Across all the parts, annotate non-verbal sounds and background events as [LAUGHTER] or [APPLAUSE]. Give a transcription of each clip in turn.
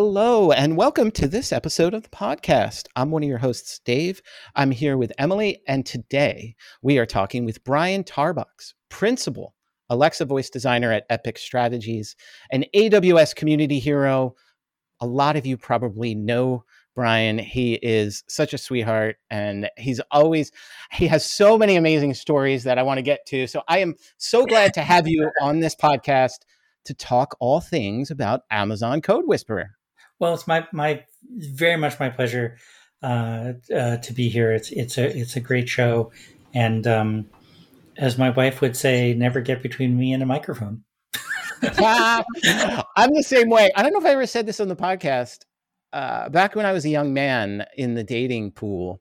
Hello, and welcome to this episode of the podcast. I'm one of your hosts, Dave. I'm here with Emily, and today we are talking with Brian Tarbox, principal Alexa voice designer at Epic Strategies, an AWS community hero. A lot of you probably know Brian. He is such a sweetheart, and he's always, he has so many amazing stories that I want to get to. So I am so glad to have you on this podcast to talk all things about Amazon Code Whisperer. Well, it's my my very much my pleasure uh, uh, to be here. It's it's a it's a great show, and um, as my wife would say, never get between me and a microphone. [LAUGHS] I'm the same way. I don't know if I ever said this on the podcast. Uh, back when I was a young man in the dating pool,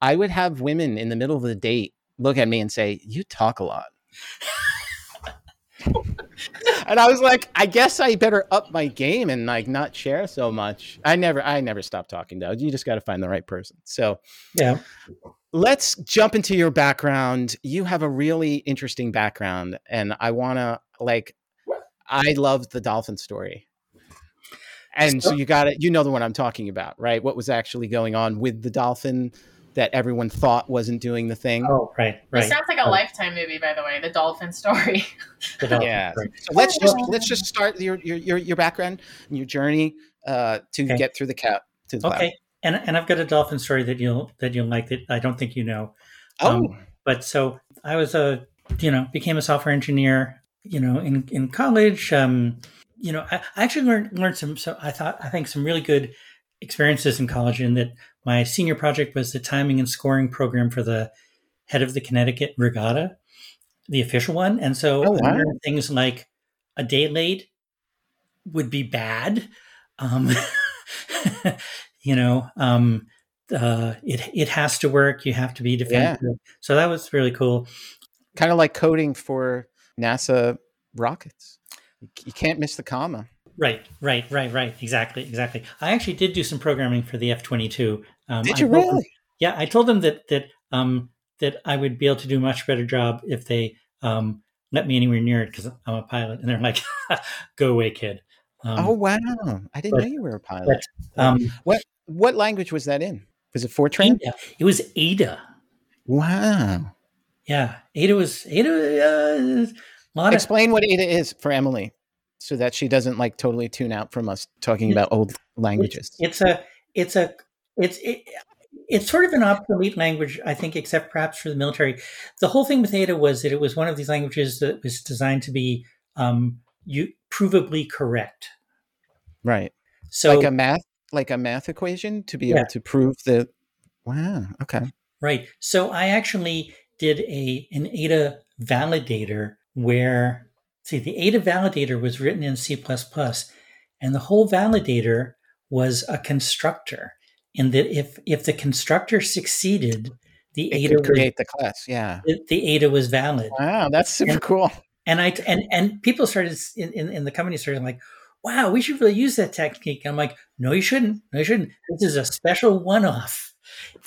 I would have women in the middle of the date look at me and say, "You talk a lot." And I was like, I guess I better up my game and like not share so much. I never, I never stop talking though. You just got to find the right person. So yeah, let's jump into your background. You have a really interesting background, and I want to like, I love the dolphin story. And so, so you got it. You know the one I'm talking about, right? What was actually going on with the dolphin? That everyone thought wasn't doing the thing. Oh, right, right. It sounds like a lifetime movie, by the way, the dolphin story. [LAUGHS] the dolphin, yeah. Right. So let's just let's just start your your your background and your journey uh, to okay. get through the cap to the okay. Cloud. And and I've got a dolphin story that you'll that you'll like that I don't think you know. Oh. Um, but so I was a you know became a software engineer you know in in college. Um, you know I, I actually learned learned some so I thought I think some really good experiences in college in that my senior project was the timing and scoring program for the head of the Connecticut Regatta, the official one. And so oh, wow. things like a day late would be bad. Um, [LAUGHS] you know, um, uh, it it has to work. You have to be defensive. Yeah. So that was really cool. Kind of like coding for NASA rockets. You can't miss the comma. Right, right, right, right. Exactly, exactly. I actually did do some programming for the F twenty two. Um, did you really? Them, yeah, I told them that that um, that I would be able to do a much better job if they um, let me anywhere near it because I'm a pilot, and they're like, [LAUGHS] "Go away, kid." Um, oh wow! I didn't but, know you were a pilot. But, um, what what language was that in? Was it Fortran? Ada. It was Ada. Wow. Yeah, Ada was Ada. Uh, Explain of, what Ada is for Emily so that she doesn't like totally tune out from us talking about old languages. It's, it's a it's a it's it, it's sort of an obsolete language, I think, except perhaps for the military. The whole thing with Ada was that it was one of these languages that was designed to be um, you provably correct. Right. So like a math like a math equation to be yeah. able to prove that. Wow. Okay. Right. So I actually did a an Ada validator where See, the Ada validator was written in C++, and the whole validator was a constructor. In that, if if the constructor succeeded, the it Ada create was, the class. Yeah, the, the, Ada was valid. Wow, that's super and, cool. And I and and people started in, in, in the company started like, wow, we should really use that technique. I'm like, no, you shouldn't. No, you shouldn't. This is a special one-off.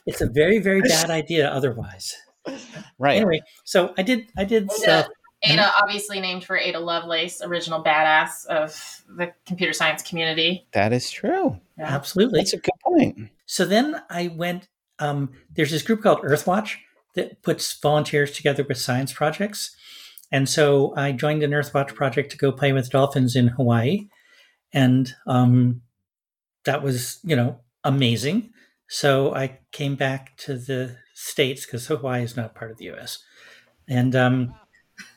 It's a very very bad idea otherwise. Right. Anyway, so I did I did stuff. Uh, Ada, obviously named for Ada Lovelace, original badass of the computer science community. That is true. Yeah. Absolutely. That's a good point. So then I went, um, there's this group called Earthwatch that puts volunteers together with science projects. And so I joined an Earthwatch project to go play with dolphins in Hawaii. And um, that was, you know, amazing. So I came back to the States because Hawaii is not part of the US. And um,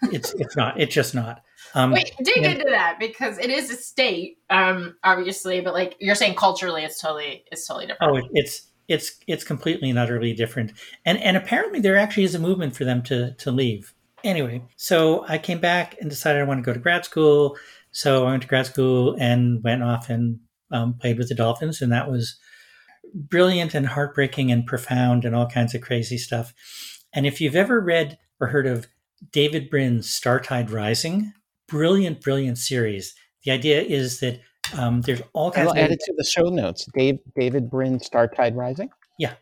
it's it's not. It's just not. Um, Wait, dig and, into that because it is a state, um, obviously, but like you're saying, culturally, it's totally it's totally different. Oh, it's it's it's completely and utterly different, and and apparently there actually is a movement for them to to leave. Anyway, so I came back and decided I want to go to grad school. So I went to grad school and went off and um, played with the Dolphins, and that was brilliant and heartbreaking and profound and all kinds of crazy stuff. And if you've ever read or heard of David Brin's Startide Rising. Brilliant, brilliant series. The idea is that um, there's all kinds. I'll add it to the show notes. Dave, David Brin, Startide Rising. Yeah.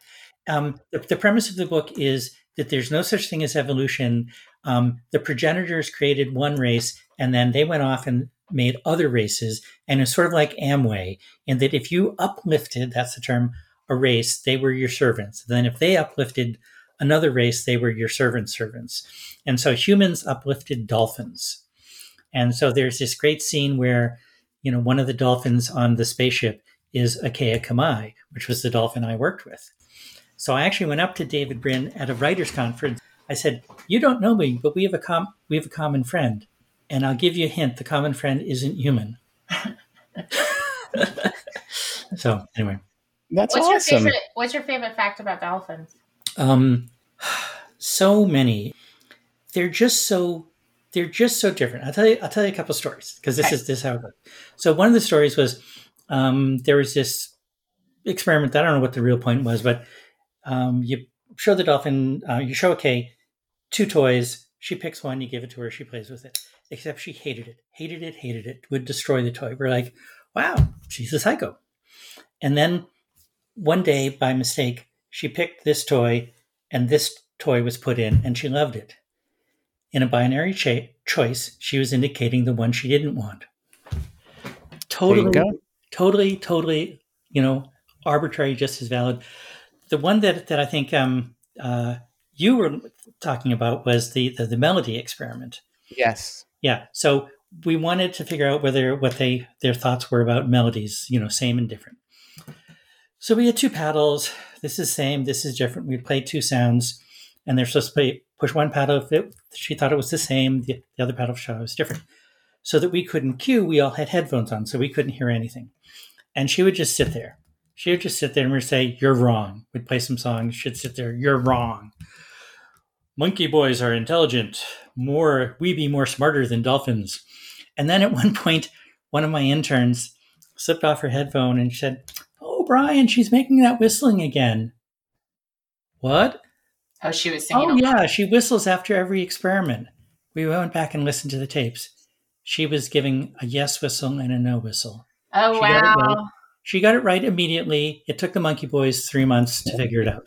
Um, the, the, premise of the book is that there's no such thing as evolution. Um, the progenitors created one race, and then they went off and made other races, and it's sort of like Amway in that if you uplifted, that's the term, a race, they were your servants. Then if they uplifted another race, they were your servants' servants. And so humans uplifted dolphins. And so there's this great scene where, you know, one of the dolphins on the spaceship is Akeakamai, which was the dolphin I worked with. So I actually went up to David Brin at a writers' conference. I said, "You don't know me, but we have a com- we have a common friend, and I'll give you a hint: the common friend isn't human." [LAUGHS] so anyway, That's what's awesome. your favorite? What's your favorite fact about dolphins? Um, so many. They're just so they're just so different. I'll tell you. I'll tell you a couple stories because this Okay. is this is how it goes. So one of the stories was um, there was this experiment. I don't know what the real point was, but um, you show the dolphin. Uh, you show a K two toys. She picks one. You give it to her. She plays with it. Except she hated it. Hated it. Hated it. Would destroy the toy. We're like, wow, she's a psycho. And then one day, by mistake, she picked this toy, and this toy was put in, and she loved it. In a binary cha- choice, she was indicating the one she didn't want. Totally, totally, totally, you know, arbitrary, just as valid. The one that that I think um, uh, you were talking about was the, the the melody experiment. Yes. Yeah. So we wanted to figure out whether what they their thoughts were about melodies, you know, same and different. So we had two paddles. This is same. This is different. We played two sounds, and they're supposed to play, push one paddle if it, she thought it was the same. The, the other paddle it was different. So that we couldn't cue, we all had headphones on, so we couldn't hear anything. And she would just sit there. She would just sit there and we'd say, "You're wrong." We'd play some songs. She'd sit there. You're wrong. Monkey boys are intelligent. More, we be more smarter than dolphins. And then at one [LAUGHS] point, one of my interns slipped off her headphone and said, "Oh, Brian, she's making that whistling again." What? Oh, she was singing. Oh, yeah, she whistles after every experiment. We went back and listened to the tapes. She was giving a yes whistle and a no whistle. Oh She got it right. wow, She got it right immediately. It took the Monkey Boys three months to figure it out.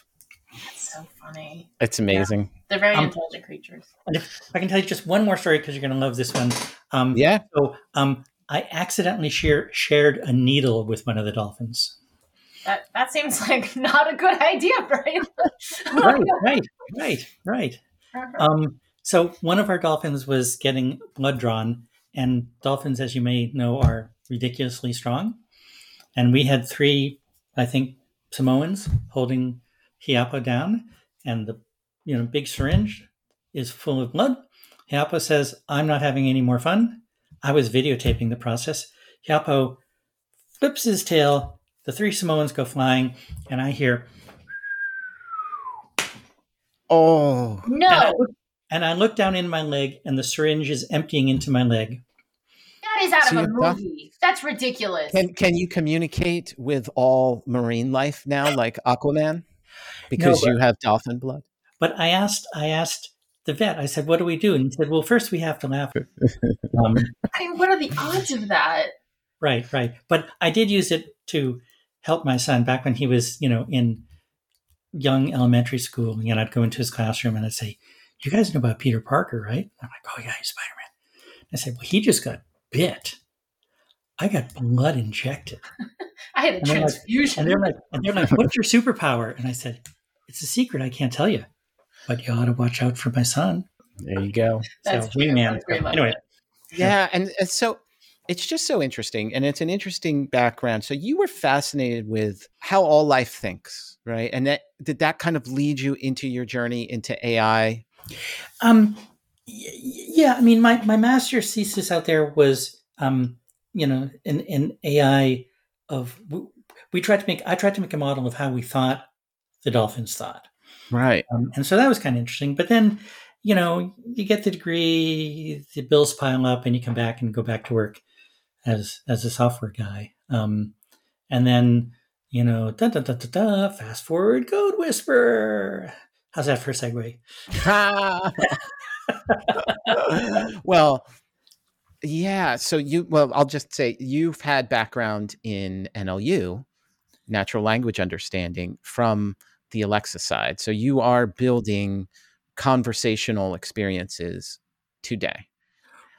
that's so funny. It's amazing. They're very Um, intelligent creatures. And if I can tell you just one more story because you're going to love this one. Um, Yeah. So um, I accidentally share, shared a needle with one of the dolphins. That that seems [LAUGHS] like not a good idea, Brian. right, right, right, right. Um, so one of our dolphins was getting blood drawn, and dolphins, as you may know, are ridiculously strong. And we had three, I think, Samoans holding Hiapo down, and the you know big syringe is full of blood. Hiapo says, "I'm not having any more fun." I was videotaping the process. Hiapo flips his tail. The three Samoans go flying, and I hear Oh. And I, no, look, and I look down in my leg, and the syringe is emptying into my leg. that is out So of a you're movie. That's ridiculous. Can can you communicate with all marine life now, like Aquaman, because but- you have dolphin blood? But I asked, I asked the vet. I said, "What do we do?" And he said, "Well, first we have to laugh." [LAUGHS] um, I mean, what are the odds of that? right, right. But I did use it to help my son back when he was, you know, in young elementary school. And I'd go into his classroom and I'd say, "You guys know about Peter Parker, right?" I'm like, "Oh yeah, he's Spider Man." I said, "Well, he just got bit. I got blood injected." [LAUGHS] I had a And they're like- transfusion. And they're like, and they're like, "What's your superpower?" And I said, "It's a secret. I can't tell you, but you ought to watch out for my son." There you go. That's so true. wingman. That's great Anyway, Yeah, and, and so it's just so interesting, and it's an interesting background. So you were fascinated with how all life thinks, right? And that did that kind of lead you into your journey into AI? um, yeah. I mean, my my master's thesis out there was, um, you know, an AI of we tried to make. I tried to make a model of how we thought the dolphins thought. Right. Um, and so that was kind of interesting. But then, you know, you get the degree, the bills pile up, and you come back and go back to work as as a software guy. Um, and then, you know, da da da da da. Fast forward, code whisper. How's that for a segue? [LAUGHS] well, yeah. So you, well, I'll just say you've had background in NLU, natural language understanding, from the Alexa side. So you are building conversational experiences today.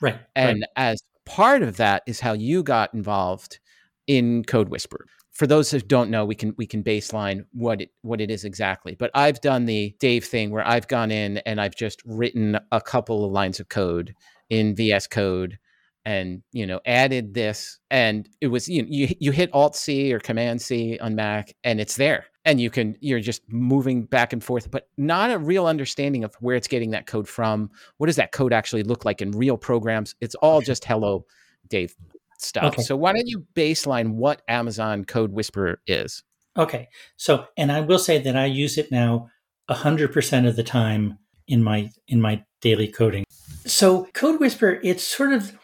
Right. And right. as part of that is how you got involved in Code Whisper. For those who don't know, we can we can baseline what it what it is exactly. But I've done the Dave thing where I've gone in and I've just written a couple of lines of code in VS Code and you know added this and it was you you, you hit alt c or command c on mac and it's there and you can you're just moving back and forth but not a real understanding of where it's getting that code from what does that code actually look like in real programs it's all just hello dave stuff Okay. so why don't you baseline what amazon code whisperer is Okay. So, and I will say that I use it now 100% of the time in my in my daily coding. So, Code Whisper, it's sort of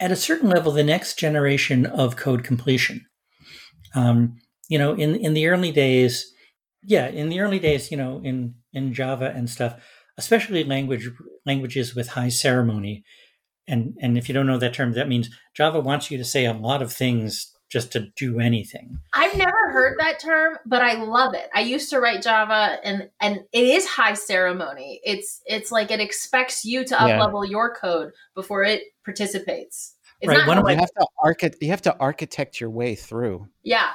at a certain level the next generation of code completion. Um, you know, in in the early days, yeah, in the early days, you know, in in Java and stuff, especially language languages with high ceremony, and and if you don't know that term, that means Java wants you to say a lot of things just to do anything. I've never heard that term, but I love it. I used to write Java and and it is high ceremony. It's it's like it expects you to up Yeah. level your code before it participates. It's Right, not one of like you have to archi- you have to architect your way through yeah.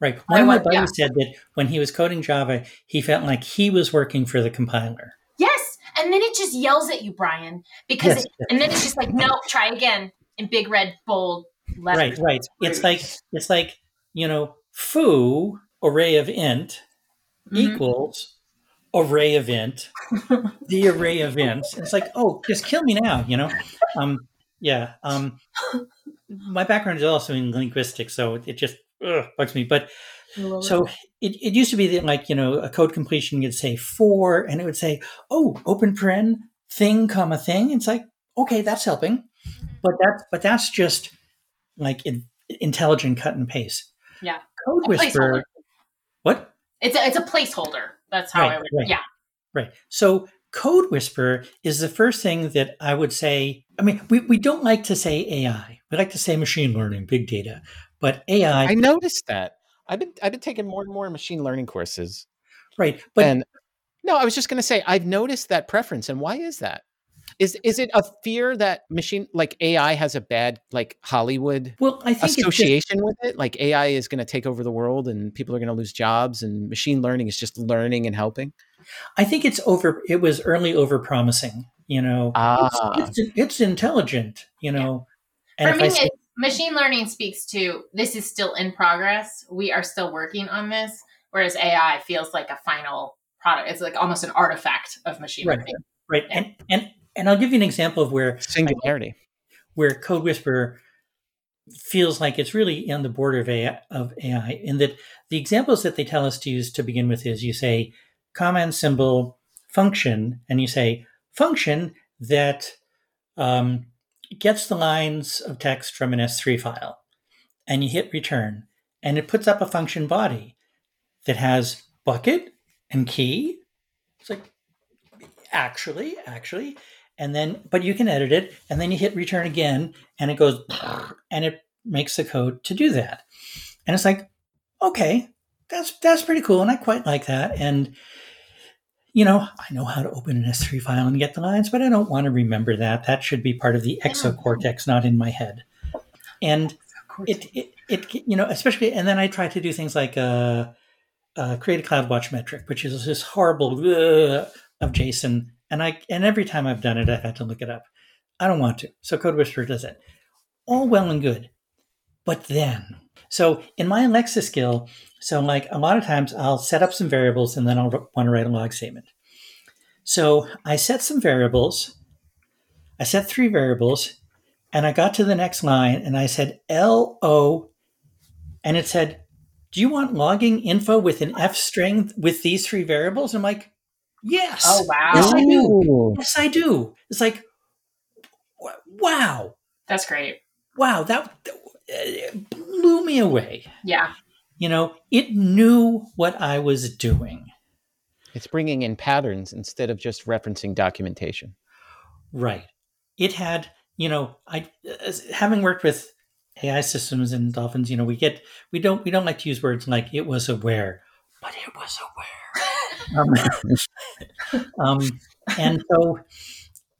Right. I One of my buddies yeah. said that when he was coding Java, he felt like he was working for the compiler. Yes. And then it just yells at you, Brian, because Yes. it, and then it's just like, no, try again in big red bold letters. Right, right. It's like it's like, you know, foo array of int Mhm. equals array of int, the array of ints. It's like, oh, just kill me now, you know? Um yeah. Um my background is also in linguistics, so it just ugh, bugs me. But So it, it used to be that like, you know, a code completion you'd say for, and it would say, oh, open paren, thing, comma, thing. It's like, okay, that's helping. Mm-hmm. But that's but that's just like in, intelligent cut and paste. Yeah. Code A Whisper. What? it's a, it's a placeholder. That's how Right, I would. right. Yeah. Right. So Code Whisper is the first thing that I would say. I mean, we, we don't like to say AI. We like to say machine learning, big data. But AI, i noticed that i've been i've been taking more and more machine learning courses right. But and no, I was just going to say I've noticed that preference, and why is that? Is is it a fear that machine like AI has a bad like Hollywood well, I think it's just- association with it? Like AI is going to take over the world, and people are going to lose jobs, and machine learning is just learning and helping. I think it's over. It was early over promising. You know, Ah, it's, it's it's intelligent. You know, For and me, if I say, it, machine learning speaks to this is still in progress. We are still working on this, whereas AI feels like a final product. It's like almost an artifact of machine Right. learning. right, and and and I'll give you an example of where singularity. where Code Whisperer feels like it's really on the border of AI, of AI. In that the examples that they tell us to use to begin with is you say command symbol function, and you say function that um, gets the lines of text from an S3 file, and you hit return, and it puts up a function body that has bucket and key. It's like actually, actually, and then but you can edit it, and then you hit return again, and it goes and it makes the code to do that, and it's like okay, that's that's pretty cool, and I quite like that, and you know, I know how to open an S3 file and get the lines, but I don't want to remember that. That should be part of the exocortex, not in my head. And it, it, it, you know, especially, and then I try to do things like uh, uh, create a CloudWatch metric, which is this horrible uh, of JSON. And I, and every time I've done it, I've had to look it up. I don't want to. So Code Whisperer does it. All well and good. But then, so in my Alexa skill, so like a lot of times I'll set up some variables and then I'll want to write a log statement. So I set some variables. I set three variables and I got to the next line and I said L O and it said, Do you want logging info with an F string with these three variables? I'm like, Yes. Oh wow, Yes, I do. Yes, I do. It's like, wow, that's great. wow, that, that blew me away. Yeah, You know, it knew what I was doing. It's bringing in patterns instead of just referencing documentation. Right. It had, you know, I having worked with AI systems and dolphins, you know, we get we don't we don't like to use words like it was aware, but it was aware. um, [LAUGHS] um, and so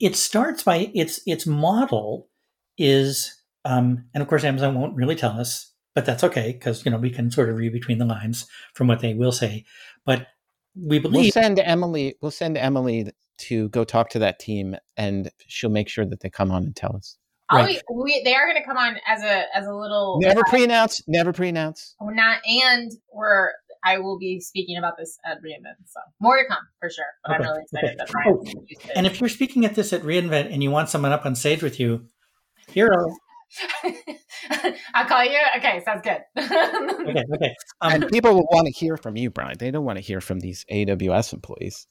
it starts by its its model is Um, and of course, Amazon won't really tell us, but that's okay because you know we can sort of read between the lines from what they will say. But we believe we'll send Emily. We'll send Emily to go talk to that team, and she'll make sure that they come on and tell us. Right. We, we, they are going to come on as a as a little never pre-announce, never pre-announce. We're not, and we're I will be speaking about this at reInvent, so more to come for sure. But okay. I'm really excited okay. that Brian. Oh, and if you're speaking at this at reInvent and you want someone up on stage with you, hero. [LAUGHS] I'll call you. Okay, sounds good. [LAUGHS] okay, okay. Um, people will want to hear from you, Brian. They don't want to hear from these AWS employees.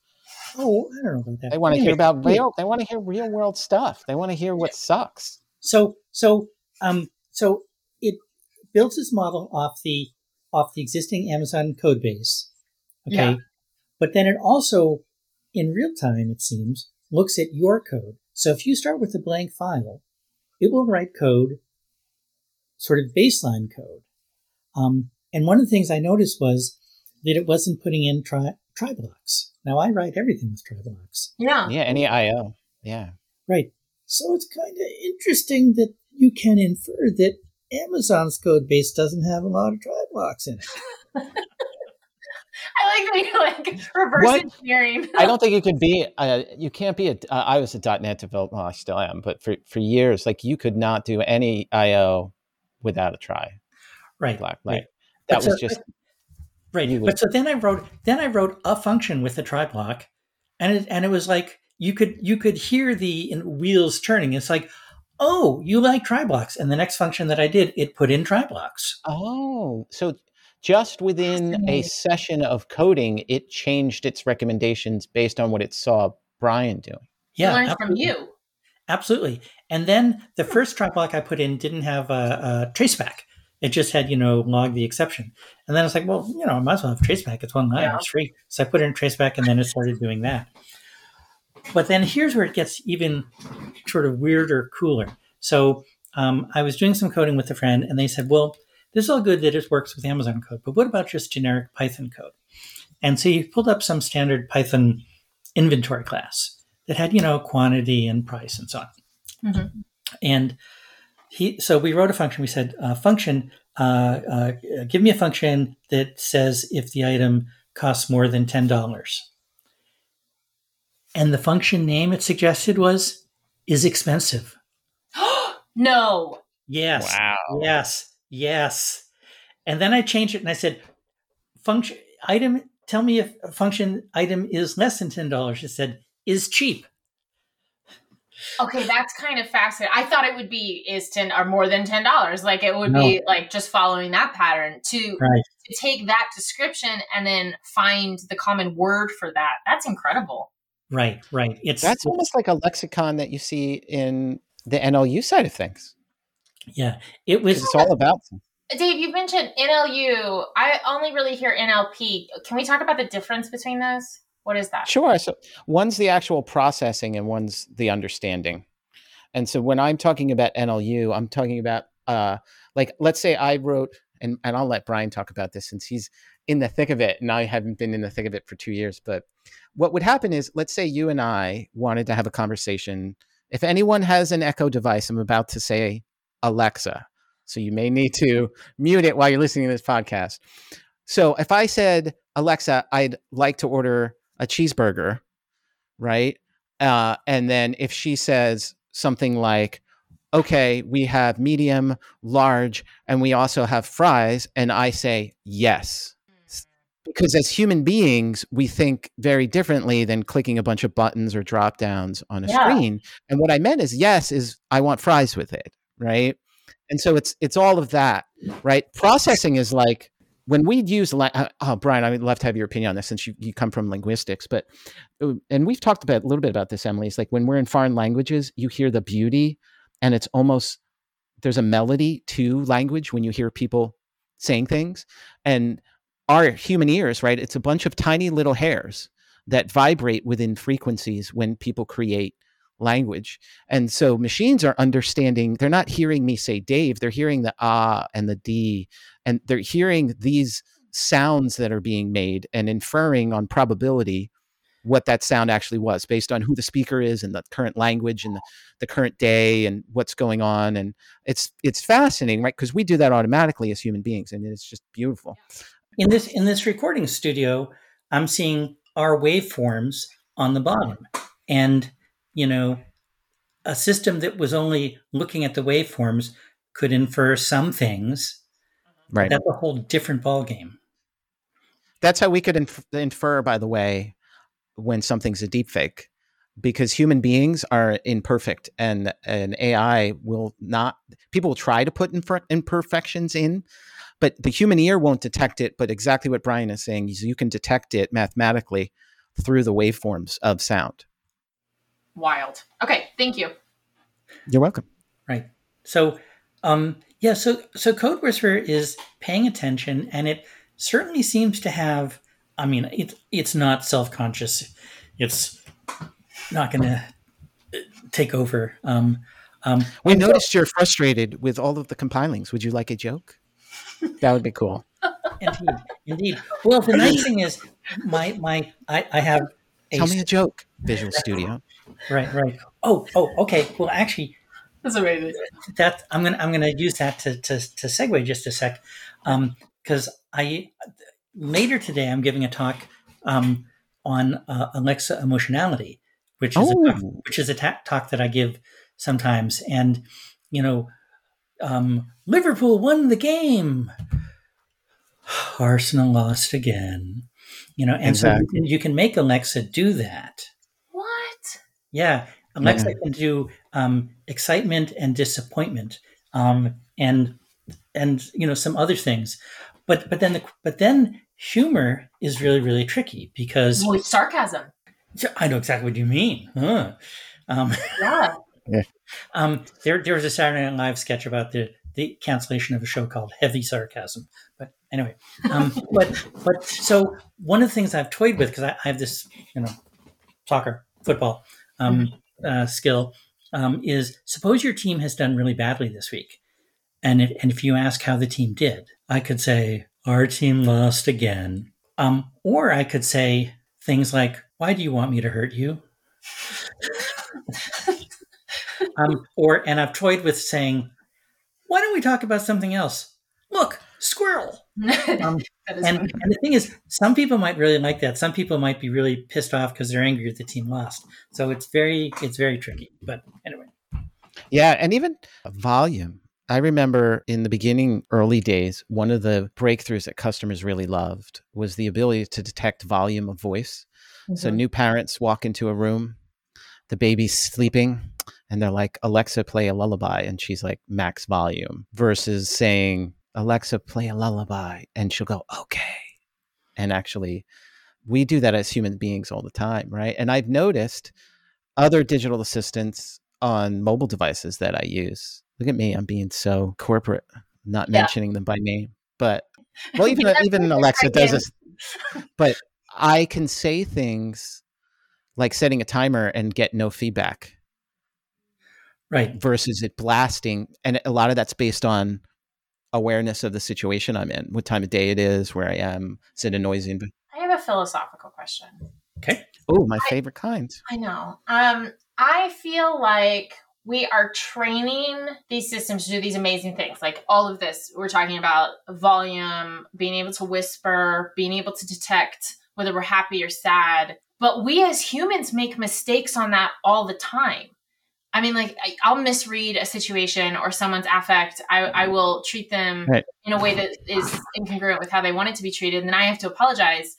Oh, I don't know about that. They want to hear about real. They want to hear real world stuff. They want to hear what sucks. So, so, um, so it builds its model off the off the existing Amazon code base. Okay, yeah. but then it also, in real time, it seems, looks at your code. So if you start with a blank file, it will write code, sort of baseline code. Um, and one of the things I noticed was that it wasn't putting in try, try blocks. Now I write everything with try blocks. Yeah. Yeah. Any IO. Yeah. Right. So it's kind of interesting that you can infer that Amazon's code base doesn't have a lot of try blocks in it. [LAUGHS] I like that you're like reverse what? engineering. I don't think it could be. Uh, you can't be a. Uh, I was a .NET developer. Well, I still am, but for for years, like you could not do any I/O without a try. Right. Block. Like right. that but was so, just. Right. But so then I wrote then I wrote a function with the try block, and it and it was like you could you could hear the wheels turning. It's like, oh, you like try blocks, and the next function that I did, it put in try blocks. Oh, so just within a session of coding, it changed its recommendations based on what it saw Brian doing. Yeah, learned from you. Absolutely. And then the first try block I put in didn't have a, a traceback. It just had, you know, log the exception. And then I was like, well, you know, I might as well have traceback. It's one line, yeah. it's free. So I put in traceback and then it started doing that. But then here's where it gets even sort of weirder, cooler. So um, I was doing some coding with a friend, and they said, "Well, this is all good that it works with Amazon code, but what about just generic Python code?" And so he pulled up some standard Python inventory class that had, you know, quantity and price and so on. Mm-hmm. And he, so we wrote a function. We said, uh, "Function, uh, uh, give me a function that says if the item costs more than ten dollars." And the function name it suggested was is expensive. [GASPS] no. Yes. Wow. Yes. Yes. And then I changed it and I said, function item, tell me if a function item is less than $10. It said, is cheap. Okay, that's kind of fascinating. I thought it would be is ten or more than ten dollars. Like it would no. be like just following that pattern to right. to take that description and then find the common word for that. That's incredible. Right, right. It's that's almost like a lexicon that you see in the NLU side of things. Yeah, it was. It's all about. Them. Dave, you mentioned NLU. I only really hear NLP. Can we talk about the difference between those? What is that? Sure. So one's the actual processing, and one's the understanding. And so when I'm talking about NLU, I'm talking about uh, like let's say I wrote, and and I'll let Brian talk about this since he's in the thick of it, and I haven't been in the thick of it for two years, but what would happen is let's say you and I wanted to have a conversation. If anyone has an Echo device, I'm about to say Alexa. So you may need to mute it while you're listening to this podcast. So if I said, Alexa, I'd like to order a cheeseburger, right? Uh, and then if she says something like, okay, we have medium, large, and we also have fries, and I say yes because as human beings we think very differently than clicking a bunch of buttons or drop downs on a yeah. screen and what i meant is yes is i want fries with it right and so it's it's all of that right processing is like when we use uh, oh brian i would love to have your opinion on this since you, you come from linguistics but uh, and we've talked about a little bit about this emily it's like when we're in foreign languages you hear the beauty and it's almost there's a melody to language when you hear people saying things and our human ears, right? It's a bunch of tiny little hairs that vibrate within frequencies when people create language. And so machines are understanding, they're not hearing me say Dave, they're hearing the ah and the D, and they're hearing these sounds that are being made and inferring on probability what that sound actually was based on who the speaker is and the current language and the, the current day and what's going on. And it's it's fascinating right? Because we do that automatically as human beings and it's just beautiful. In this in this recording studio i'm seeing our waveforms on the bottom. And you know a system that was only looking at the waveforms could infer some things. Right. That's a whole different ball game that's how we could inf- infer by the way when something's a deep fake because human beings are imperfect and an AI will not people will try to put infer- imperfections in but the human ear won't detect it but exactly what Brian is saying is you can detect it mathematically through the waveforms of sound wild okay thank you you're welcome right so um yeah so so code whisperer is paying attention and it certainly seems to have I mean, it's it's not self conscious. It's not going to take over. Um, um, we noticed so, you're frustrated with all of the compilings. Would you like a joke? That would be cool. [LAUGHS] Indeed, indeed. Well, the nice thing is, my my I, I have. A Tell me a joke, Visual Studio. Right, right. Oh, oh, okay. Well, actually, that's amazing. That I'm gonna I'm gonna use that to to, to segue just a sec, because um, I later today, I'm giving a talk um, on uh, Alexa emotionality, which is oh. a talk, which is a ta- talk that I give sometimes. And you know, um, Liverpool won the game. [SIGHS] Arsenal lost again. You know, and exactly. so you can make Alexa do that. What? Yeah, Alexa yeah. can do um, excitement and disappointment, um, and and you know some other things. But but then the, but then humor is really really tricky because well, sarcasm. I know exactly what you mean. Huh. Um, yeah. [LAUGHS] yeah. Um, there there was a Saturday Night Live sketch about the the cancellation of a show called Heavy Sarcasm. But anyway, um, [LAUGHS] but but so one of the things I've toyed with because I, I, have this you know soccer football um, mm-hmm. uh, skill um, is suppose your team has done really badly this week, and it, and if you ask how the team did, I could say our team lost again. Um, or I could say things like, why do you want me to hurt you? [LAUGHS] um, or, and I've toyed with saying, why don't we talk about something else? Look, squirrel. [LAUGHS] Um, and, and, the thing is, some people might really like that. Some people might be really pissed off because they're angry that the team lost. So it's very, it's very tricky. But anyway. Yeah, and even volume. I remember in the beginning, early days, one of the breakthroughs that customers really loved was the ability to detect volume of voice. Mm-hmm. So, new parents walk into a room, the baby's sleeping, and they're like, Alexa, play a lullaby. And she's like, max volume, versus saying, Alexa, play a lullaby. And she'll go, okay. And actually, we do that as human beings all the time, right? And I've noticed other digital assistants on mobile devices that I use Look at me. I'm being so corporate, not yeah. mentioning them by name. But [LAUGHS] well, even even Alexa does this. But I can say things like setting a timer and get no feedback. Right. Versus it blasting. And a lot of that's based on awareness of the situation I'm in, what time of day it is, where I am, is it a noisy environment? I have a philosophical question. Okay. Oh, my I, favorite kind. I know. Um, I feel like we are training these systems to do these amazing things like all of this we're talking about volume being able to whisper being able to detect whether we're happy or sad but we as humans make mistakes on that all the time i mean like i'll misread a situation or someone's affect. I, I will treat them right. in a way that is incongruent with how they want it to be treated and then i have to apologize.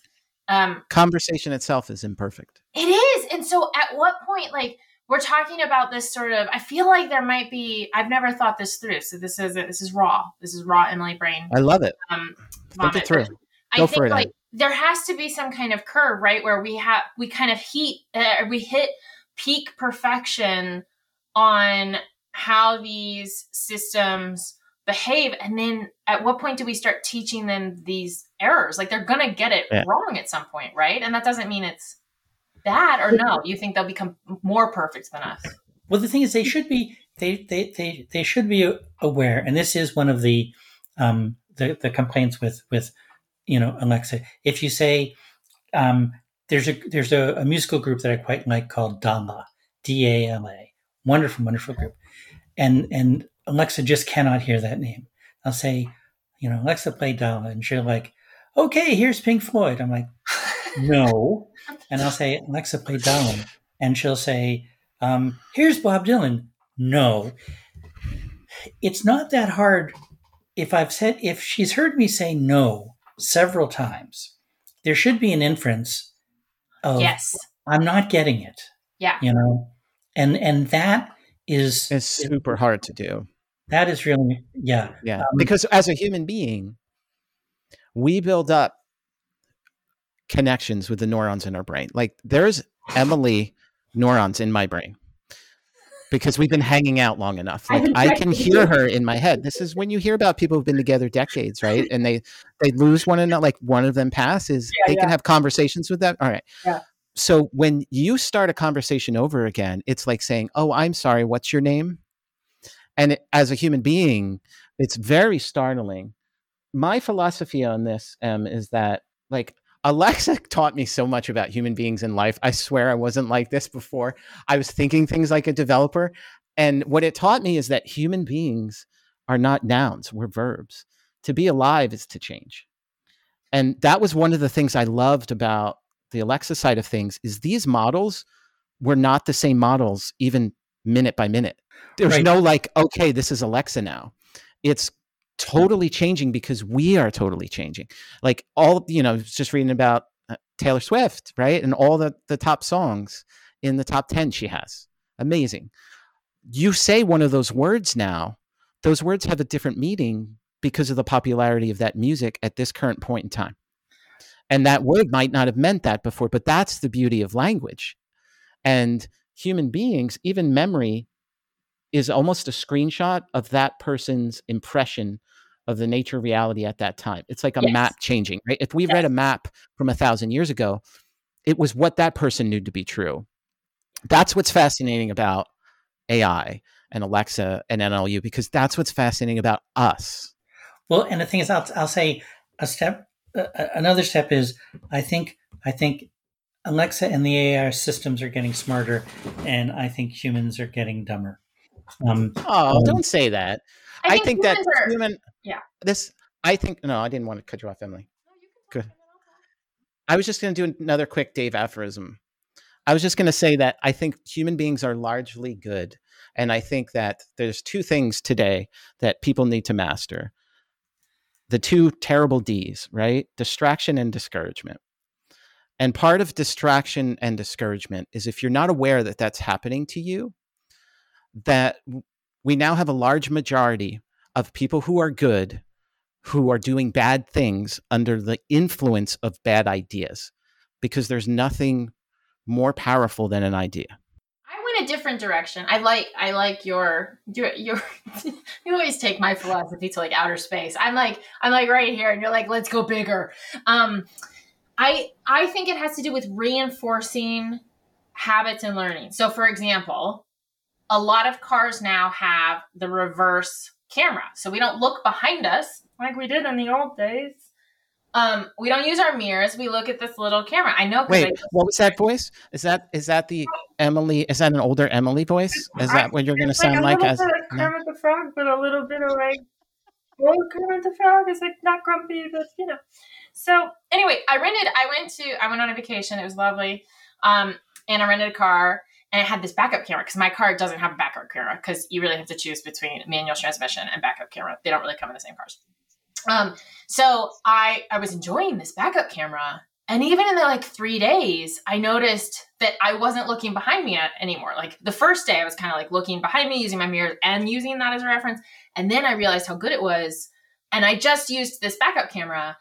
Um, conversation itself is imperfect. It is and so at what point like we're talking about this sort of i feel like there might be i've never thought this through so this is this is raw. This is raw emily brain. I love it. Um Think it through. Go i think it, like there has to be some kind of curve right where we have we kind of heat uh, we hit peak perfection on how these systems behave and then at what point do we start teaching them these errors like they're gonna get it yeah. wrong at some point right and that doesn't mean it's bad or no? You think they'll become more perfect than us? Well, the thing is, they should be they they they, they should be aware, and this is one of the um, the, the complaints with with you know Alexa. If you say um, there's a there's a, a, musical group that I quite like called Dala, D A L A. Wonderful, wonderful group. And and Alexa just cannot hear that name. I'll say, you know, Alexa play Dala, and she'll like, okay, here's Pink Floyd. I'm like, no. [LAUGHS] And I'll say, Alexa play Dala, and she'll say, um, here's Bob Dylan. No. It's not that hard. If I've said if she's heard me say no several times, there should be an inference of yes i'm not getting it yeah you know and and that is it's super hard to do that is really yeah yeah um, because as a human being we build up connections with the neurons in our brain like there's emily neurons in my brain because we've been hanging out long enough. Like I can hear her in my head. This is when you hear about people who've been together decades, right? And they they lose one another. Like one of them passes, [LAUGHS] yeah, they yeah. can have conversations with that. All right. Yeah. So when you start a conversation over again, it's like saying, "Oh, I'm sorry. What's your name?" And it, as a human being, it's very startling. My philosophy on this um, is that like Alexa [LAUGHS] taught me so much about human beings in life. I swear I wasn't like this before. I was thinking things like a developer. And what it taught me is that human beings are not nouns, we're verbs. To be alive is to change. And that was one of the things I loved about the Alexa side of things is these models were not the same models even minute by minute. There's right. no like, okay, this is Alexa now. It's totally changing because we are totally changing. Like all, you know, just reading about uh, Taylor Swift, right? And all the, the top songs in the top 10 she has. Amazing. You say one of those words now, those words have a different meaning because of the popularity of that music at this current point in time. And that word might not have meant that before, but that's the beauty of language. And human beings, even memory, is almost a screenshot of that person's impression of the nature of reality at that time. It's like a yes. map changing, right? If we yes. read a map from a thousand years ago, it was what that person knew to be true. That's what's fascinating about AI and Alexa and NLU because that's what's fascinating about us. Well, and the thing is, I'll, I'll say a step, uh, another step is I think I think Alexa and the AI systems are getting smarter, and I think humans are getting dumber. Um, oh, um, don't say that. I think, I think that are, human. Yeah. This. I think no. I didn't want to cut you off, Emily. No, you can Good. I was just going to do another quick Dave aphorism. I was just going to say that I think human beings are largely good, and I think that there's two things today that people need to master. The two terrible D's, right? Distraction and discouragement. And part of distraction and discouragement is if you're not aware that that's happening to you, that we now have a large majority of people who are good who are doing bad things under the influence of bad ideas because there's nothing more powerful than an idea a different direction i like i like your your your [LAUGHS] you always take my philosophy to like outer space i'm like i'm like right here and you're like let's go bigger um i i think it has to do with reinforcing habits and learning so for example a lot of cars now have the reverse camera. So we don't look behind us like we did in the old days. Um, we don't use our mirrors. We look at this little camera. I know. Wait, I what was that voice? Is that is that the Emily? Is that an older Emily voice? Is that what you're going to sound like? As like Kermit no? the Frog, but a little bit of like, oh, Kermit the Frog is like not grumpy, but you know. So anyway, I rented. I went to. I went on a vacation. It was lovely. Um, and I rented a car and it had this backup camera because my car doesn't have a backup camera because you really have to choose between manual transmission and backup camera. They don't really come in the same cars. Um, so I I was enjoying this backup camera, and even in the like three days, I noticed that I wasn't looking behind me anymore. Like the first day, I was kind of like looking behind me, using my mirrors and using that as a reference, and then I realized how good it was, and I just used this backup camera.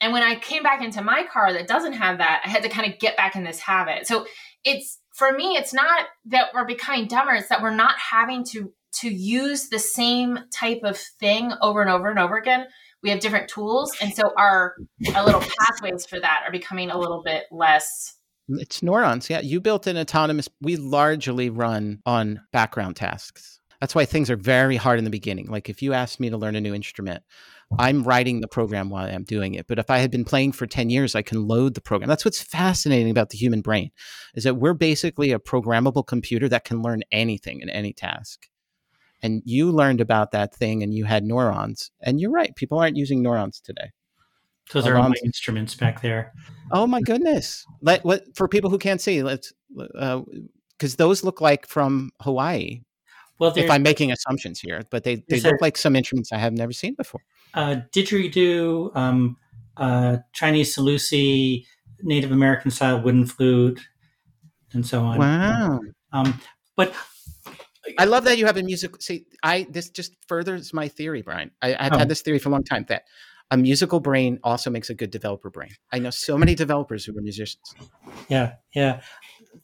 And when I came back into my car that doesn't have that, I had to kind of get back in this habit. So it's for me, it's not that we're becoming dumber, it's that we're not having to to use the same type of thing over and over and over again. We have different tools, and so our little pathways for that are becoming a little bit less. It's neurons, yeah. You built an autonomous. We largely run on background tasks. That's why things are very hard in the beginning. Like if you asked me to learn a new instrument, I'm writing the program while I'm doing it. But if I had been playing for 10 years, I can load the program. That's what's fascinating about the human brain is that we're basically a programmable computer that can learn anything in any task. And you learned about that thing and you had neurons. And you're right, people aren't using neurons today. Those are all my instruments back there. Oh my goodness! Let what for people who can't see, let's because uh, those look like from Hawaii. Well, if I'm making assumptions here, but they, they look like some instruments I have never seen before. Uh, didgeridoo, um, uh, Chinese hulusi, Native American style wooden flute, and so on. Wow. Um, but I love that you have a music. See, I this just furthers my theory, Brian. I, have oh. had this theory for a long time that a musical brain also makes a good developer brain. I know so many developers who are musicians. Yeah, yeah.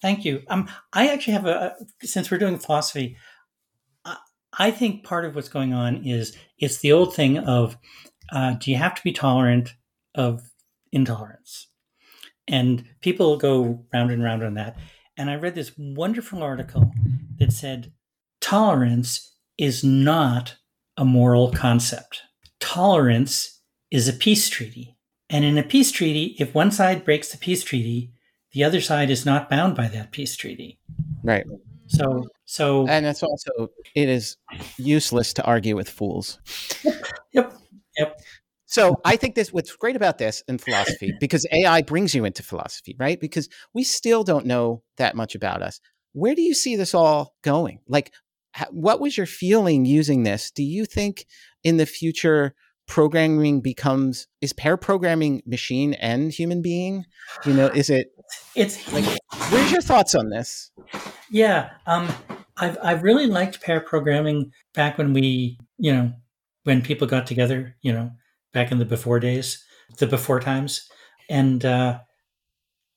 Thank you. Um, I actually have a since we're doing philosophy. I think part of what's going on is it's the old thing of uh, do you have to be tolerant of intolerance? And people go round and round on that. And I read this wonderful article that said tolerance is not a moral concept. Tolerance is a peace treaty. And in a peace treaty, if one side breaks the peace treaty, the other side is not bound by that peace treaty. Right. So so and it's also it is useless to argue with fools. Yep. Yep. So I think this what's great about this in philosophy because AI brings you into philosophy, right? Because we still don't know that much about us. Where do you see this all going? Like what was your feeling using this? Do you think in the future programming becomes is pair programming machine and human being? You know, is it it's like where's your thoughts on this? Yeah, um, I've I've really liked pair programming back when we, you know, when people got together, you know, back in the before days, the before times, and uh,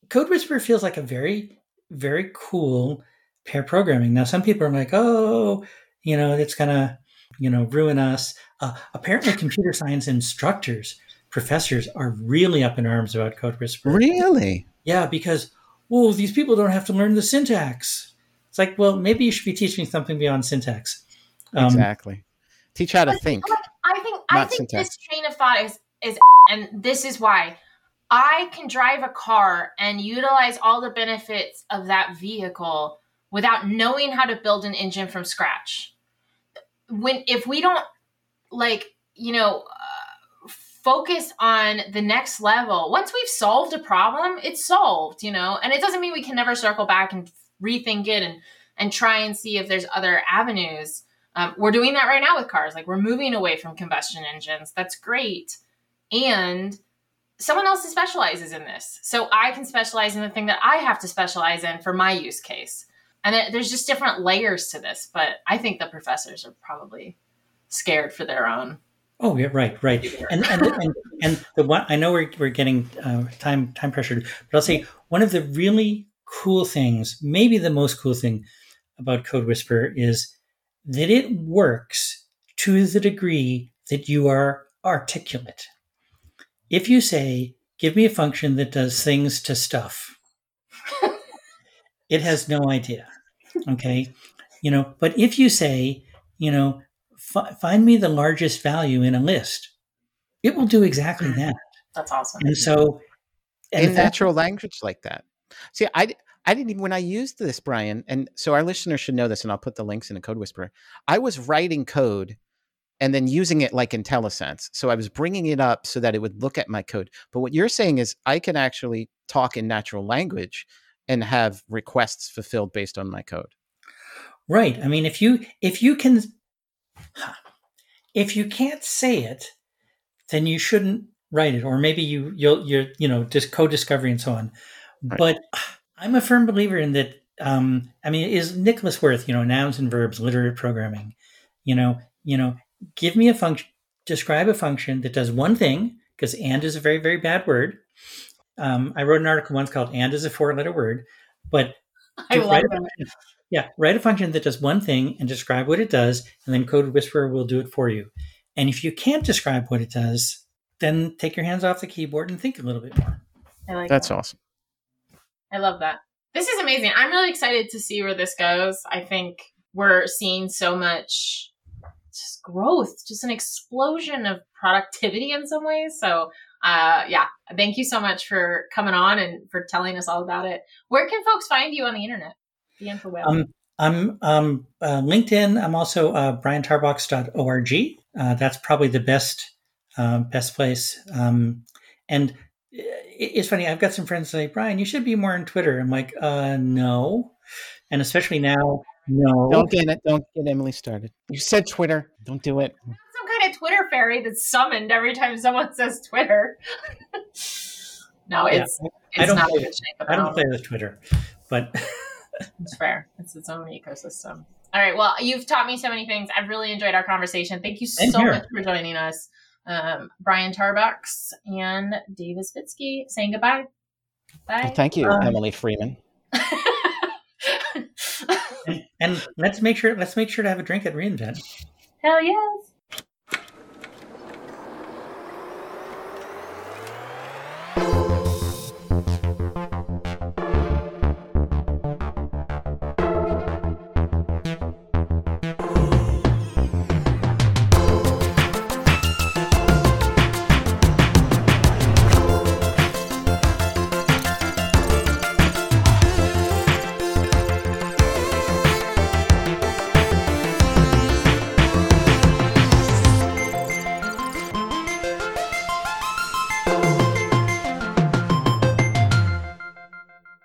CodeWhisperer feels like a very very cool pair programming. Now, some people are like, oh, you know, it's gonna, you know, ruin us. Uh, apparently, [LAUGHS] computer science instructors, professors, are really up in arms about CodeWhisperer. Really? Yeah, because whoa, these people don't have to learn the syntax. It's like, well, maybe you should be teaching something beyond syntax. Um, exactly. Teach how to think. I think I think syntax. this train of thought is is [LAUGHS] and this is why I can drive a car and utilize all the benefits of that vehicle without knowing how to build an engine from scratch. When if we don't like, you know, focus on the next level. Once we've solved a problem, it's solved, you know, and it doesn't mean we can never circle back and rethink it and and try and see if there's other avenues. Um, we're doing that right now with cars. Like we're moving away from combustion engines. That's great, and someone else specializes in this, so I can specialize in the thing that I have to specialize in for my use case. And there's just different layers to this, but I think the professors are probably scared for their own. Oh yeah, right, right. And and and, and the one I know we're we're getting uh, time time pressured, but I'll say one of the really cool things, maybe the most cool thing about CodeWhisperer is that it works to the degree that you are articulate. If you say, "Give me a function that does things to stuff," [LAUGHS] it has no idea. Okay, you know. But if you say, you know, f- find me the largest value in a list. It will do exactly mm-hmm. that. That's awesome. And so, and in natural language like that. See, I I didn't even when I used this, Brian, and so our listeners should know this, and I'll put the links in the CodeWhisperer. I was writing code and then using it like IntelliSense. So I was bringing it up so that it would look at my code. But what you're saying is I can actually talk in natural language and have requests fulfilled based on my code. Right. I mean, if you if you can if you can't say it, then you shouldn't write it, or maybe you you'll you're you know just co-discovery and so on. Right. But [SIGHS] I'm a firm believer in that. Um, I mean, is Niklaus Wirth, you know, nouns and verbs, literate programming. You know, you know, give me a function, describe a function that does one thing, because and is a very very bad word. Um, I wrote an article once called "and" is a four-letter word, but [LAUGHS] I love that. Yeah, write a function that does one thing and describe what it does, and then CodeWhisperer will do it for you. And if you can't describe what it does, then take your hands off the keyboard and think a little bit more. I like That's that. awesome. I love that. This is amazing. I'm really excited to see where this goes. I think we're seeing so much just growth, just an explosion of productivity in some ways. So, uh, yeah, thank you so much for coming on and for telling us all about it. Where can folks find you on the internet? The info um, I'm um, uh, LinkedIn. I'm also uh, briantarbox.org. Uh, that's probably the best uh, best place. Um, and it's funny. I've got some friends say, Brian, you should be more on Twitter. I'm like, uh, no. And especially now, no. Don't get it. Don't get Emily started. You said Twitter. Don't do it. Some kind of Twitter fairy that's summoned every time someone says Twitter. [LAUGHS] no, it's, yeah. it's I don't not play, I don't play with Twitter, but [LAUGHS] it's fair. It's its own ecosystem. All right. Well, you've taught me so many things. I've really enjoyed our conversation. Thank you so much for joining us um, Brian Tarbox and Dave Isbitski saying goodbye. Bye. Well, thank you, um, Emily Freeman. [LAUGHS] and, and let's make sure let's make sure to have a drink at re:Invent. Hell yes.